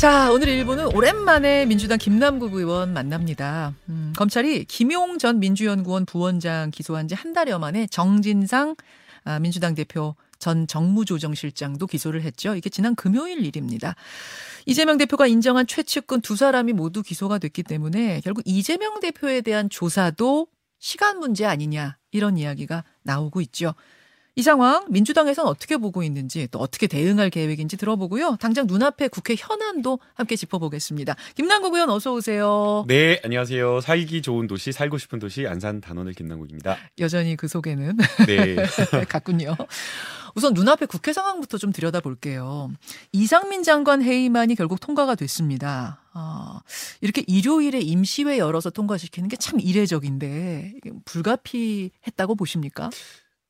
자, 오늘 일부는 오랜만에 민주당 김남국 의원 만납니다. 음, 검찰이 김용 전 민주연구원 부원장 기소한 지 한 달여 만에 정진상 아, 민주당 대표 전 정무조정실장도 기소를 했죠. 이게 지난 금요일 일입니다. 이재명 대표가 인정한 최측근 두 사람이 모두 기소가 됐기 때문에 결국 이재명 대표에 대한 조사도 시간 문제 아니냐 이런 이야기가 나오고 있죠. 이 상황 민주당에서는 어떻게 보고 있는지 또 어떻게 대응할 계획인지 들어보고요. 당장 눈앞에 국회 현안도 함께 짚어보겠습니다. 김남국 의원 어서 오세요. 네, 안녕하세요. 살기 좋은 도시, 살고 싶은 도시 안산 단원을 김남국입니다. 여전히 그 소개는 네. 같군요. 우선 눈앞에 국회 상황부터 좀 들여다볼게요. 이상민 장관 회의만이 결국 통과가 됐습니다. 아, 이렇게 일요일에 임시회 열어서 통과시키는 게 참 이례적인데 불가피했다고 보십니까?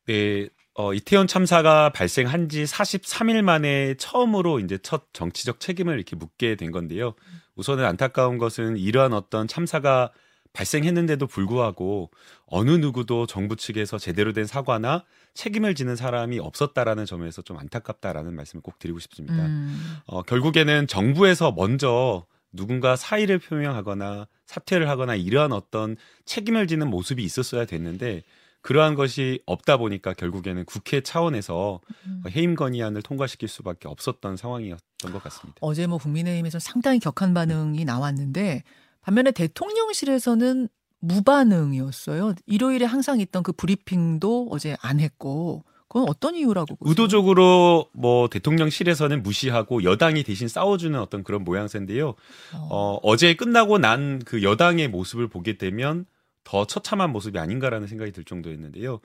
네, 어, 이태원 참사가 발생한 지 43일 만에 처음으로 이제 첫 정치적 책임을 이렇게 묻게 된 건데요. 우선은 안타까운 것은 이러한 어떤 참사가 발생했는데도 불구하고 어느 누구도 정부 측에서 제대로 된 사과나 책임을 지는 사람이 없었다라는 점에서 좀 안타깝다라는 말씀을 꼭 드리고 싶습니다. 음. 어, 결국에는 정부에서 먼저 누군가 사의를 표명하거나 사퇴를 하거나 이러한 어떤 책임을 지는 모습이 있었어야 됐는데 그러한 것이 없다 보니까 결국에는 국회 차원에서 음. 해임 건의안을 통과시킬 수밖에 없었던 상황이었던 것 같습니다. 어제 뭐 국민의힘에서 상당히 격한 반응이 나왔는데 반면에 대통령실에서는 무반응이었어요. 일요일에 항상 있던 그 브리핑도 어제 안 했고 그건 어떤 이유라고 보세요? 의도적으로 뭐 대통령실에서는 무시하고 여당이 대신 싸워주는 어떤 그런 모양새인데요. 어, 어 어제 끝나고 난 그 여당의 모습을 보게 되면 더 처참한 모습이 아닌가라는 생각이 들 정도였는데요.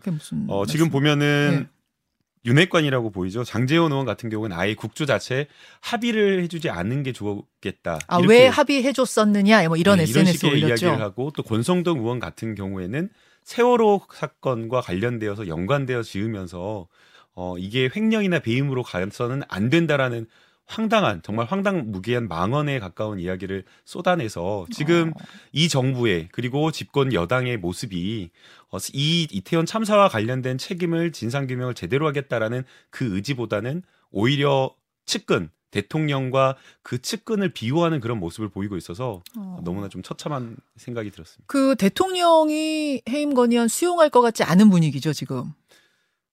어, 지금 보면은 네. 윤핵관이라고 보이죠. 장재원 의원 같은 경우는 아예 국조 자체 합의를 해주지 않는 게 좋겠다. 아, 왜 합의해줬었느냐, 뭐 이런 네, SNS 이런 식의 올렸죠. 이야기를 하고 또 권성동 의원 같은 경우에는 세월호 사건과 관련되어서 연관되어 지으면서 어, 이게 횡령이나 배임으로 가서는 안 된다라는 황당한 정말 황당무계한 망언에 가까운 이야기를 쏟아내서 지금 어. 이 정부의 그리고 집권 여당의 모습이 어, 이 이태원 참사와 관련된 책임을 진상 규명을 제대로 하겠다라는 그 의지보다는 오히려 측근 대통령과 그 측근을 비호하는 그런 모습을 보이고 있어서 어. 너무나 좀 처참한 생각이 들었습니다. 그 대통령이 해임 건의안 수용할 것 같지 않은 분위기죠 지금.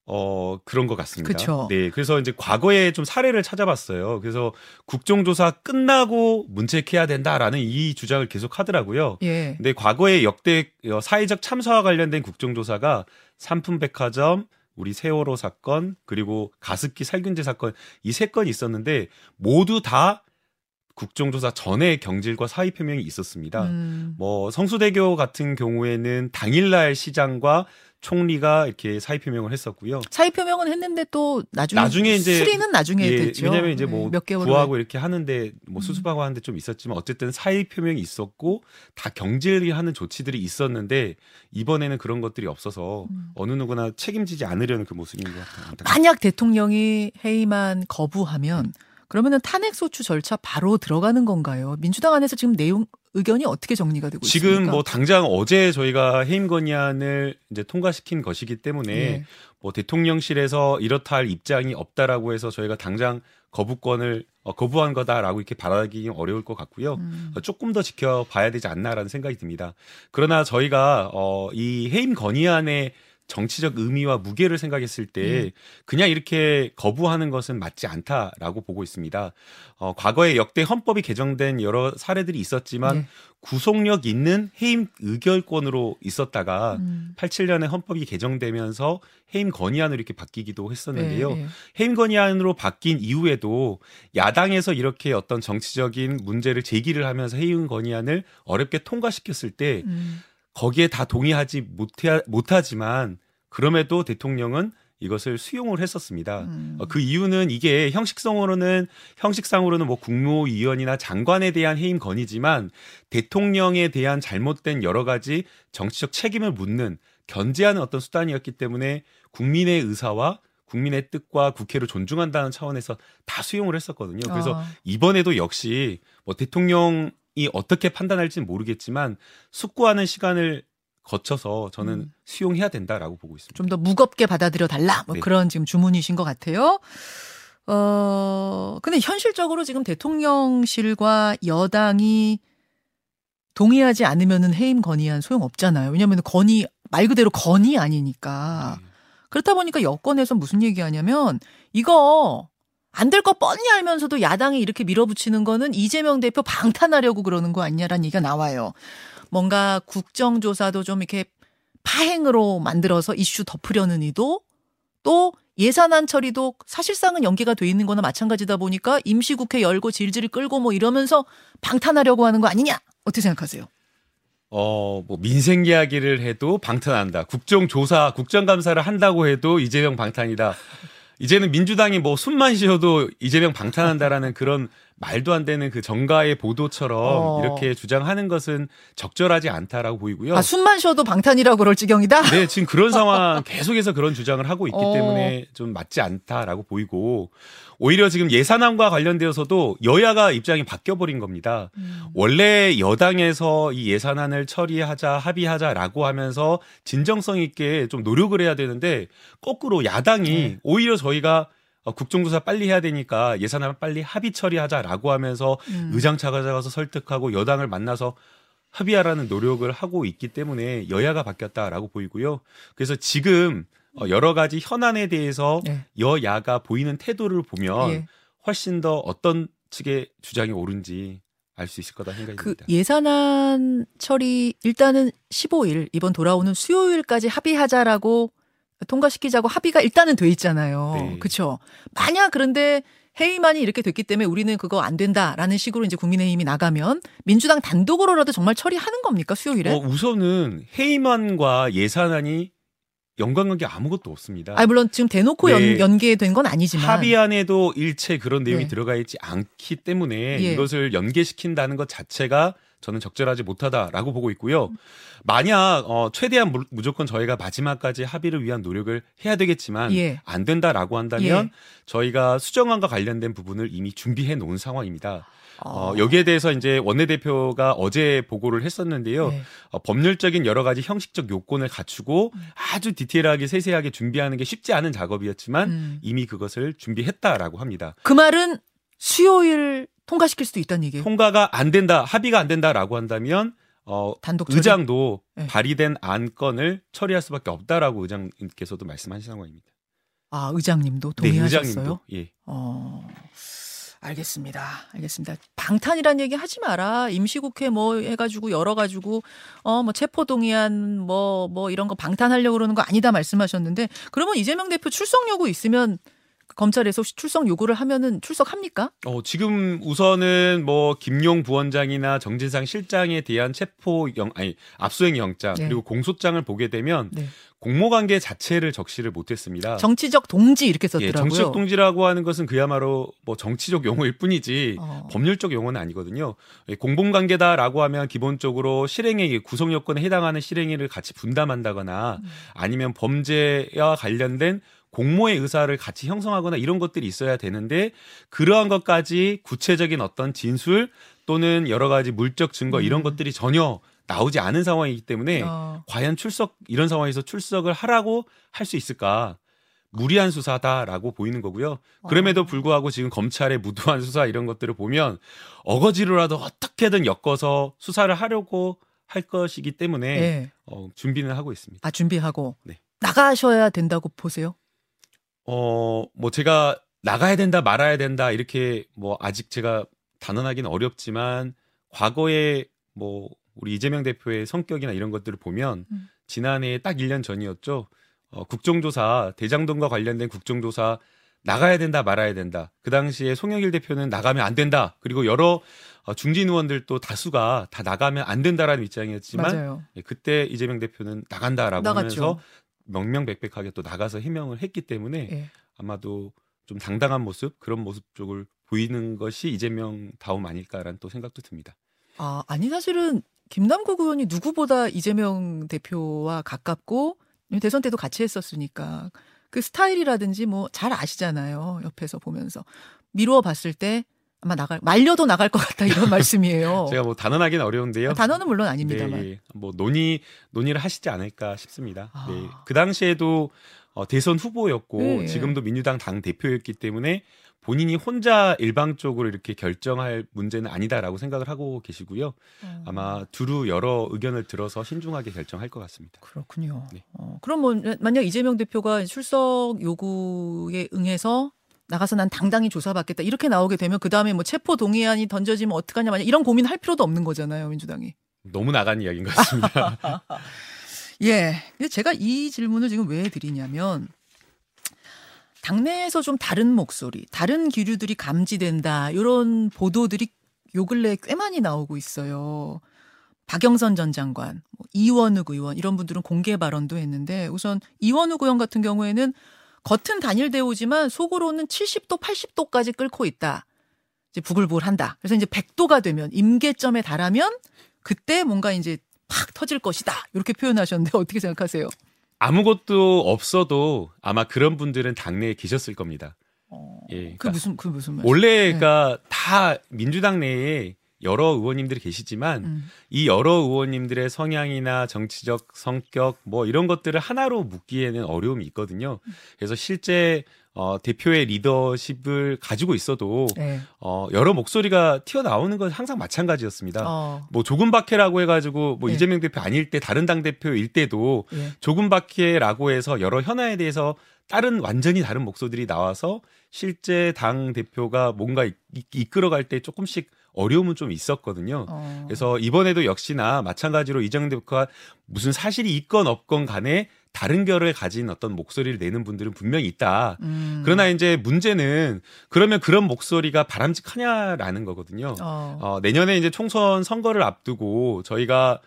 어, 그런 것 같습니다. 그쵸. 네. 그래서 이제 과거에 좀 사례를 찾아봤어요. 그래서 국정조사 끝나고 문책해야 된다라는 이 주장을 계속 하더라고요. 예. 근데 과거에 역대 어, 사회적 참사와 관련된 국정조사가 삼풍백화점, 우리 세월호 사건, 그리고 가습기 살균제 사건 이 세 건이 있었는데 모두 다 국정조사 전에 경질과 사의 표명이 있었습니다. 음. 뭐 성수대교 같은 경우에는 당일날 시장과 총리가 이렇게 사의 표명을 했었고요. 사의 표명은 했는데 또 나중에, 나중에 이제 수리는 나중에 예, 됐죠. 왜냐하면 이제 뭐몇 개월 구하고 이렇게 하는데 뭐 음. 수습하고 하는데 좀 있었지만 어쨌든 사의 표명이 있었고 다 경질이 하는 조치들이 있었는데 이번에는 그런 것들이 없어서 음. 어느 누구나 책임지지 않으려는 그 모습인 것 같아요. 만약 대통령이 해임안 거부하면 그러면은 탄핵 소추 절차 바로 들어가는 건가요? 민주당 안에서 지금 내용 의견이 어떻게 정리가 되고 지금 있습니까? 뭐 당장 어제 저희가 해임 건의안을 이제 통과시킨 것이기 때문에 네. 뭐 대통령실에서 이렇다 할 입장이 없다라고 해서 저희가 당장 거부권을 어, 거부한 거다라고 이렇게 바라기 어려울 것 같고요. 음. 조금 더 지켜봐야 되지 않나라는 생각이 듭니다. 그러나 저희가 어, 이 해임 건의안에 정치적 의미와 무게를 생각했을 때 음. 그냥 이렇게 거부하는 것은 맞지 않다라고 보고 있습니다. 어, 과거에 역대 헌법이 개정된 여러 사례들이 있었지만 네. 구속력 있는 해임 의결권으로 있었다가 음. 87년에 헌법이 개정되면서 해임 건의안으로 이렇게 바뀌기도 했었는데요. 네, 네. 해임 건의안으로 바뀐 이후에도 야당에서 이렇게 어떤 정치적인 문제를 제기를 하면서 해임 건의안을 어렵게 통과시켰을 때 음. 거기에 다 동의하지 못해, 못하지만 그럼에도 대통령은 이것을 수용을 했었습니다. 음. 어, 그 이유는 이게 형식성으로는 형식상으로는 뭐 국무위원이나 장관에 대한 해임 건이지만 대통령에 대한 잘못된 여러 가지 정치적 책임을 묻는 견제하는 어떤 수단이었기 때문에 국민의 의사와 국민의 뜻과 국회를 존중한다는 차원에서 다 수용을 했었거든요. 그래서 어. 이번에도 역시 뭐 대통령 이 어떻게 판단할지는 모르겠지만 숙고하는 시간을 거쳐서 저는 음. 수용해야 된다라고 보고 있습니다. 좀 더 무겁게 받아들여 달라. 뭐 네. 그런 지금 주문이신 것 같아요. 어, 근데 현실적으로 지금 대통령실과 여당이 동의하지 않으면은 해임 건의안 소용 없잖아요. 왜냐하면 건의 말 그대로 건의 아니니까. 네. 그렇다 보니까 여권에서 무슨 얘기하냐면 이거 안 될 거 뻔히 알면서도 야당이 이렇게 밀어붙이는 거는 이재명 대표 방탄하려고 그러는 거 아니냐라는 얘기가 나와요. 뭔가 국정조사도 좀 이렇게 파행으로 만들어서 이슈 덮으려는 의도 또 예산안 처리도 사실상은 연기가 돼 있는 거나 마찬가지다 보니까 임시국회 열고 질질 끌고 뭐 이러면서 방탄하려고 하는 거 아니냐? 어떻게 생각하세요? 어, 뭐 민생 이야기를 해도 방탄한다. 국정조사, 국정감사를 한다고 해도 이재명 방탄이다. 이제는 민주당이 뭐 숨만 쉬어도 이재명 방탄한다라는 그런 말도 안 되는 그 정가의 보도처럼 어. 이렇게 주장하는 것은 적절하지 않다라고 보이고요. 아 숨만 쉬어도 방탄이라고 그럴 지경이다? 네, 지금 그런 상황 계속해서 그런 주장을 하고 있기 어. 때문에 좀 맞지 않다라고 보이고 오히려 지금 예산안과 관련되어서도 여야가 입장이 바뀌어 버린 겁니다. 음. 원래 여당에서 이 예산안을 처리하자 합의하자라고 하면서 진정성 있게 좀 노력을 해야 되는데 거꾸로 야당이 네. 오히려 저희가 어, 국정조사 빨리 해야 되니까 예산안 빨리 합의 처리하자라고 하면서 음. 의장 찾아가서 설득하고 여당을 만나서 합의하라는 노력을 하고 있기 때문에 여야가 바뀌었다라고 보이고요. 그래서 지금 어, 여러 가지 현안에 대해서 네. 여야가 보이는 태도를 보면 예. 훨씬 더 어떤 측의 주장이 옳은지 알 수 있을 거다 생각이 그 듭니다. 예산안 처리 일단은 15일 이번 돌아오는 수요일까지 합의하자라고 통과시키자고 합의가 일단은 돼 있잖아요. 네. 그렇죠. 만약 그런데 해임안이 이렇게 됐기 때문에 우리는 그거 안 된다라는 식으로 이제 국민의힘이 나가면 민주당 단독으로라도 정말 처리하는 겁니까 수요일에? 어, 우선은 해임안과 예산안이 연관관계 아무것도 없습니다. 아 물론 지금 대놓고 네. 연, 연계된 건 아니지만 합의안에도 일체 그런 내용이 네. 들어가 있지 않기 때문에 예. 이것을 연계시킨다는 것 자체가 저는 적절하지 못하다라고 보고 있고요. 만약 어, 최대한 무, 무조건 저희가 마지막까지 합의를 위한 노력을 해야 되겠지만 예. 안 된다라고 한다면 저희가 수정안과 관련된 부분을 이미 준비해 놓은 상황입니다. 어, 여기에 대해서 이제 원내대표가 어제 보고를 했었는데요. 네. 어, 법률적인 여러 가지 형식적 요건을 갖추고 아주 디테일하게 세세하게 준비하는 게 쉽지 않은 작업이었지만 음. 이미 그것을 준비했다라고 합니다. 그 말은 수요일 통과시킬 수도 있다는 얘기예요. 통과가 안 된다, 합의가 안 된다라고 한다면 어, 단독 처리. 의장도 네. 발의된 안건을 처리할 수밖에 없다라고 의장님께서도 말씀하신 상황입니다. 아 의장님도 네, 동의하셨어요? 의장님도 예. 어, 알겠습니다. 알겠습니다. 방탄이란 얘기 하지 마라. 임시국회 뭐 해가지고 열어가지고, 어, 뭐 체포동의안 뭐, 뭐 이런 거 방탄하려고 그러는 거 아니다 말씀하셨는데, 그러면 이재명 대표 출석 요구 있으면 검찰에서 혹시 출석 요구를 하면은 출석합니까? 어, 지금 우선은 뭐 김용 부원장이나 정진상 실장에 대한 체포 영 아니 압수행 영장 네. 그리고 공소장을 보게 되면 네. 공모 관계 자체를 적시를 못 했습니다. 정치적 동지 이렇게 아. 예, 썼더라고요. 정치적 동지라고 하는 것은 그야말로 뭐 정치적 용어일 뿐이지 어. 법률적 용어는 아니거든요. 예, 공범 관계다라고 하면 기본적으로 실행행위 구성 요건에 해당하는 실행위를 같이 분담한다거나 음. 아니면 범죄와 관련된 공모의 의사를 같이 형성하거나 이런 것들이 있어야 되는데 그러한 것까지 구체적인 어떤 진술 또는 여러 가지 물적 증거 이런 음. 것들이 전혀 나오지 않은 상황이기 때문에 어. 과연 출석 이런 상황에서 출석을 하라고 할 수 있을까? 무리한 수사다라고 보이는 거고요. 그럼에도 불구하고 지금 검찰의 무도한 수사 이런 것들을 보면 어거지로라도 어떻게든 엮어서 수사를 하려고 할 것이기 때문에 예. 어, 준비는 하고 있습니다. 아, 준비하고. 네. 나가셔야 된다고 보세요? 어, 뭐 제가 나가야 된다 말아야 된다 이렇게 뭐 아직 제가 단언하기는 어렵지만 과거에 뭐 우리 이재명 대표의 성격이나 이런 것들을 보면 음. 지난해 딱 1년 전이었죠. 어, 국정조사 대장동과 관련된 국정조사 나가야 된다 말아야 된다. 그 당시에 송영길 대표는 나가면 안 된다. 그리고 여러 어, 중진 의원들도 다수가 다 나가면 안 된다라는 입장이었지만 맞아요. 예, 그때 이재명 대표는 나간다라고 나갔죠. 하면서 명명백백하게 또 나가서 해명을 했기 때문에 예. 아마도 좀 당당한 모습 그런 모습 쪽을 보이는 것이 이재명 다움 아닐까라는 또 생각도 듭니다. 아, 아니 사실은 김남국 의원이 누구보다 이재명 대표와 가깝고 대선 때도 같이 했었으니까 그 스타일이라든지 뭐 잘 아시잖아요. 옆에서 보면서 미루어 봤을 때 아마 나갈 말려도 나갈 것 같다 이런 말씀이에요. 제가 뭐 단언하기는 어려운데요. 아, 단어는 물론 아닙니다만. 네, 뭐 논의 논의를 하시지 않을까 싶습니다. 아. 네, 그 당시에도 어, 대선 후보였고 네. 지금도 민주당 당 대표였기 때문에 본인이 혼자 일방적으로 이렇게 결정할 문제는 아니다라고 생각을 하고 계시고요. 어. 아마 두루 여러 의견을 들어서 신중하게 결정할 것 같습니다. 그렇군요. 네. 어, 그럼 뭐 만약 이재명 대표가 출석 요구에 응해서 나가서 난 당당히 조사받겠다 이렇게 나오게 되면 그 다음에 뭐 체포 동의안이 던져지면 어떡하냐 만약 이런 고민 할 필요도 없는 거잖아요 민주당이. 너무 나간 이야기인 것 같습니다. 예. 근데 제가 이 질문을 지금 왜 드리냐면 당내에서 좀 다른 목소리, 다른 기류들이 감지된다. 이런 보도들이 요 근래 꽤 많이 나오고 있어요. 박영선 전 장관, 뭐 이원욱 의원 이런 분들은 공개 발언도 했는데 우선 이원욱 의원 같은 경우에는 겉은 단일 대우지만 속으로는 70도, 80도까지 끓고 있다. 이제 부글부글한다. 그래서 이제 100도가 되면 임계점에 달하면 그때 뭔가 이제 팍 터질 것이다. 이렇게 표현하셨는데 어떻게 생각하세요? 아무것도 없어도 아마 그런 분들은 당내에 계셨을 겁니다. 어, 예, 그러니까 그 무슨 그 무슨 말? 원래가 네. 다 민주당 내에 여러 의원님들이 계시지만 음. 이 여러 의원님들의 성향이나 정치적 성격 뭐 이런 것들을 하나로 묶기에는 어려움이 있거든요. 그래서 실제 어, 대표의 리더십을 가지고 있어도 네. 어, 여러 목소리가 튀어나오는 건 항상 마찬가지였습니다. 어. 뭐 조금 박해라고 해가지고 뭐 네. 이재명 대표 아닐 때 다른 당 대표일 때도 네. 조금 박해라고 해서 여러 현안에 대해서 다른 완전히 다른 목소리들이 나와서 실제 당 대표가 뭔가 이, 이끌어갈 때 조금씩 어려움은 좀 있었거든요. 어. 그래서 이번에도 역시나 마찬가지로 이정 대표가 무슨 사실이 있건 없건 간에 다른 결을 가진 어떤 목소리를 내는 분들은 분명히 있다. 음. 그러나 이제 문제는 그러면 그런 목소리가 바람직하냐라는 거거든요. 어. 어, 내년에 이제 총선 선거를 앞두고 저희가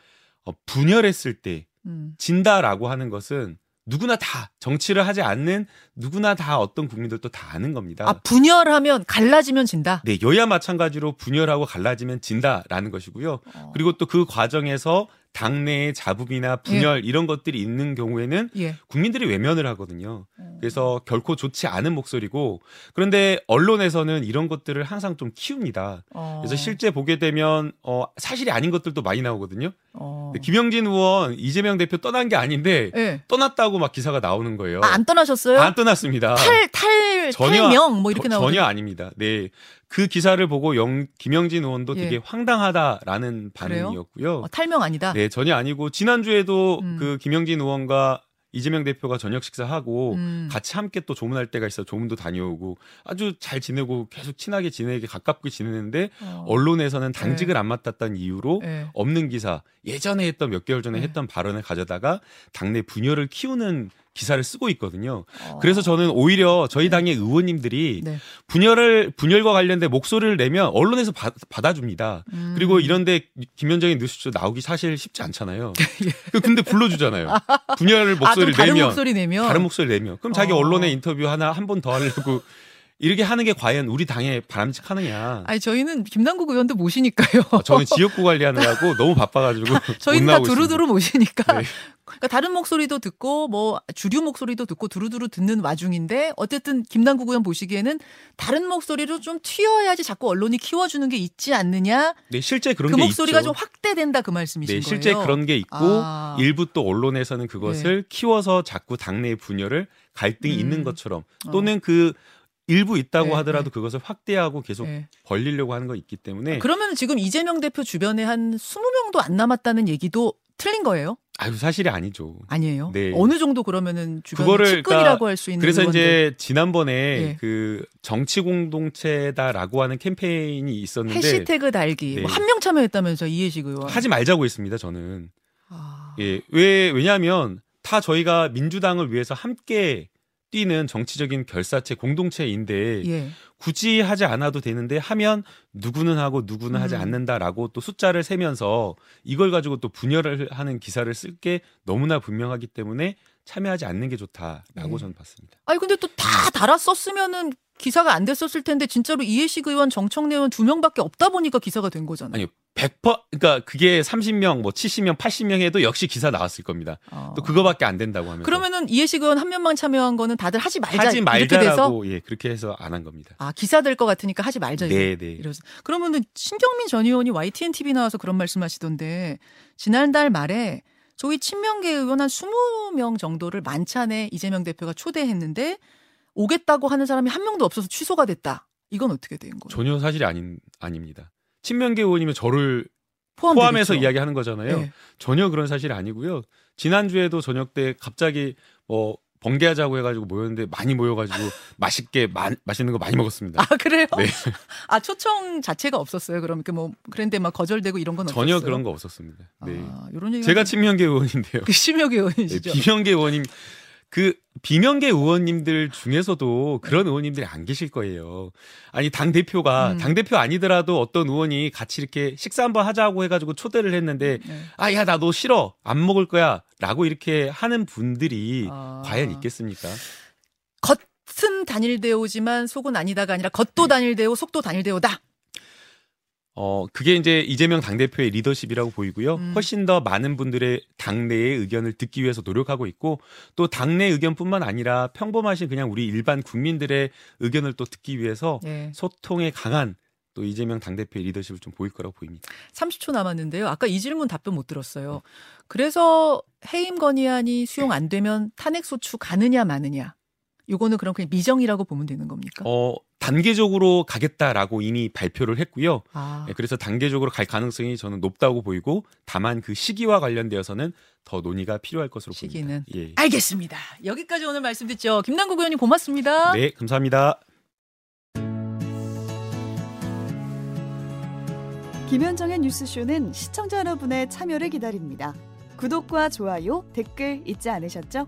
어, 분열했을 때 음. 진다라고 하는 것은 누구나 다 정치를 하지 않는 누구나 다 어떤 국민들도 다 아는 겁니다. 아, 분열하면 갈라지면 진다? 네, 여야 마찬가지로 분열하고 갈라지면 진다라는 것이고요. 어. 그리고 또 그 과정에서 당내의 자부이나 분열 예. 이런 것들이 있는 경우에는 예. 국민들이 외면을 하거든요. 어. 그래서 결코 좋지 않은 목소리고 그런데 언론에서는 이런 것들을 항상 좀 키웁니다. 어. 그래서 실제 보게 되면 어 사실이 아닌 것들도 많이 나오거든요. 어. 김영진 의원 이재명 대표 떠난 게 아닌데 예. 떠났다고 막 기사가 나오는 거예요. 아, 안 떠나셨어요? 안 떠났습니다. 탈, 탈, 전혀, 탈명 뭐 이렇게 나오죠. 전혀 아닙니다. 네. 그 기사를 보고 영, 김영진 의원도 예. 되게 황당하다라는 반응이었고요. 어, 탈명 아니다. 네, 전혀 아니고 지난주에도 음. 그 김영진 의원과 이재명 대표가 저녁 식사하고 음. 같이 함께 또 조문할 때가 있어 조문도 다녀오고 아주 잘 지내고 계속 친하게 지내게 가깝게 지내는데 어. 언론에서는 당직을 네. 안 맡았다는 이유로 네. 없는 기사 예전에 했던 몇 개월 전에 네. 했던 발언을 가져다가 당내 분열을 키우는 기사를 쓰고 있거든요. 어. 그래서 저는 오히려 저희 네. 당의 의원님들이 네. 분열을 분열과 관련된 목소리를 내면 언론에서 받, 아줍니다 음. 그리고 이런데 김현정의 뉴스쇼 나오기 사실 쉽지 않잖아요. 예. 그 근데 불러주잖아요. 분열을 목소리를 아, 다른 내면 목소리 내면 다른 목소리 내면 그럼 자기 어. 언론에 인터뷰 하나 한 번 더 하려고 이렇게 하는 게 과연 우리 당에 바람직하느냐. 아니 저희는 김남국 의원도 모시니까요. 아, 저는 지역구 관리하느라고 너무 바빠가지고 저희는 다 두루두루 모시니까. 네. 그러니까 다른 목소리도 듣고 뭐 주류 목소리도 듣고 두루두루 듣는 와중인데 어쨌든 김남국 의원 보시기에는 다른 목소리로 좀 튀어야지 자꾸 언론이 키워주는 게 있지 않느냐. 네, 실제 그런 그 게 목소리가 있죠. 좀 확대된다 그 말씀이신 네, 실제 거예요. 실제 그런 게 있고 아. 일부 또 언론에서는 그것을 네. 키워서 자꾸 당내의 분열을 갈등이 음. 있는 것처럼 또는 어. 그 일부 있다고 네, 하더라도 네. 그것을 확대하고 계속 네. 벌리려고 하는 거 있기 때문에 그러면 지금 이재명 대표 주변에 한 20명도 안 남았다는 얘기도 틀린 거예요? 아유 사실이 아니죠. 아니에요. 네. 어느 정도 그러면은 주변 측근이라고 그러니까 할수 있는 그래서 의원들. 이제 지난번에 네. 그 정치 공동체다라고 하는 캠페인이 있었는데 해시태그 달기 네. 뭐한명 참여했다면서 이해식 의원 하지 말자고 했습니다. 저는 아... 예왜 왜냐하면 다 저희가 민주당을 위해서 함께 뛰는 정치적인 결사체 공동체인데 예. 굳이 하지 않아도 되는데 하면 누구는 하고 누구는 음. 하지 않는다라고 또 숫자를 세면서 이걸 가지고 또 분열을 하는 기사를 쓸 게 너무나 분명하기 때문에 참여하지 않는 게 좋다라고 예. 저는 봤습니다. 아니 근데 또 다 달아 썼으면은 기사가 안 됐었을 텐데 진짜로 이해식 의원, 정청래 의원 두 명밖에 없다 보니까 기사가 된 거잖아요. 아니요. 100% 그러니까 그게 30명 뭐 70명 80명 해도 역시 기사 나왔을 겁니다. 어. 또 그거밖에 안 된다고 하면 그러면은 이해식 의원 한 명만 참여한 거는 다들 하지 말자 하지 말자라고 예 그렇게 해서 안 한 겁니다. 아 기사 될 것 같으니까 하지 말자. 네, 네. 이러서 그러면은 신경민 전 의원이 YTN TV 나와서 그런 말씀하시던데 지난달 말에 저희 친명계 의원 한 20명 정도를 만찬에 이재명 대표가 초대했는데 오겠다고 하는 사람이 한 명도 없어서 취소가 됐다. 이건 어떻게 된 거예요? 전혀 사실이 아닌 아닙니다. 친명계 의원이면 저를? 포함해서 이야기하는 거잖아요. 네. 전혀 그런 사실이 아니고요. 지난주에도 저녁 때 갑자기 뭐 번개하자고 해가지고 모였는데 많이 모여가지고 맛있게 마, 맛있는 거 많이 먹었습니다. 아 그래요? 네. 아 초청 자체가 없었어요. 그럼 그뭐 그런데 막 거절되고 이런 건 전혀 없었어요. 그런 거 없었습니다. 네. 아, 이런 얘기 제가 친명계 의원인데요. 그 네, 의원이시죠. 비명계 의원님 그 비명계 의원님들 중에서도 그런 의원님들이 안 계실 거예요. 아니 당 대표가 음. 당 대표 아니더라도 어떤 의원이 같이 이렇게 식사 한번 하자고 해가지고 초대를 했는데 네. 아야 나 너 싫어 안 먹을 거야라고 이렇게 하는 분들이 아. 과연 있겠습니까? 겉은 단일대오지만 속은 아니다가 아니라 겉도 단일대오, 속도 단일대오다. 어 그게 이제 이재명 당 대표의 리더십이라고 보이고요. 음. 훨씬 더 많은 분들의 당내의 의견을 듣기 위해서 노력하고 있고 또 당내 의견뿐만 아니라 평범하신 그냥 우리 일반 국민들의 의견을 또 듣기 위해서 네. 소통에 강한 또 이재명 당대표의 리더십을 좀 보일 거라고 보입니다. 30초 남았는데요. 아까 이 질문 답변 못 들었어요. 그래서 해임 건의안이 수용 안 되면 탄핵 소추 가느냐 마느냐. 요거는 그럼 그냥 미정이라고 보면 되는 겁니까? 어, 단계적으로 가겠다라고 이미 발표를 했고요. 아, 예, 그래서 단계적으로 갈 가능성이 저는 높다고 보이고 다만 그 시기와 관련되어서는 더 논의가 필요할 것으로 시기는. 보입니다. 예. 알겠습니다. 여기까지 오늘 말씀 듣죠. 김남국 의원님 고맙습니다. 네, 감사합니다. 김현정의 뉴스쇼는 시청자 여러분의 참여를 기다립니다. 구독과 좋아요, 댓글 잊지 않으셨죠?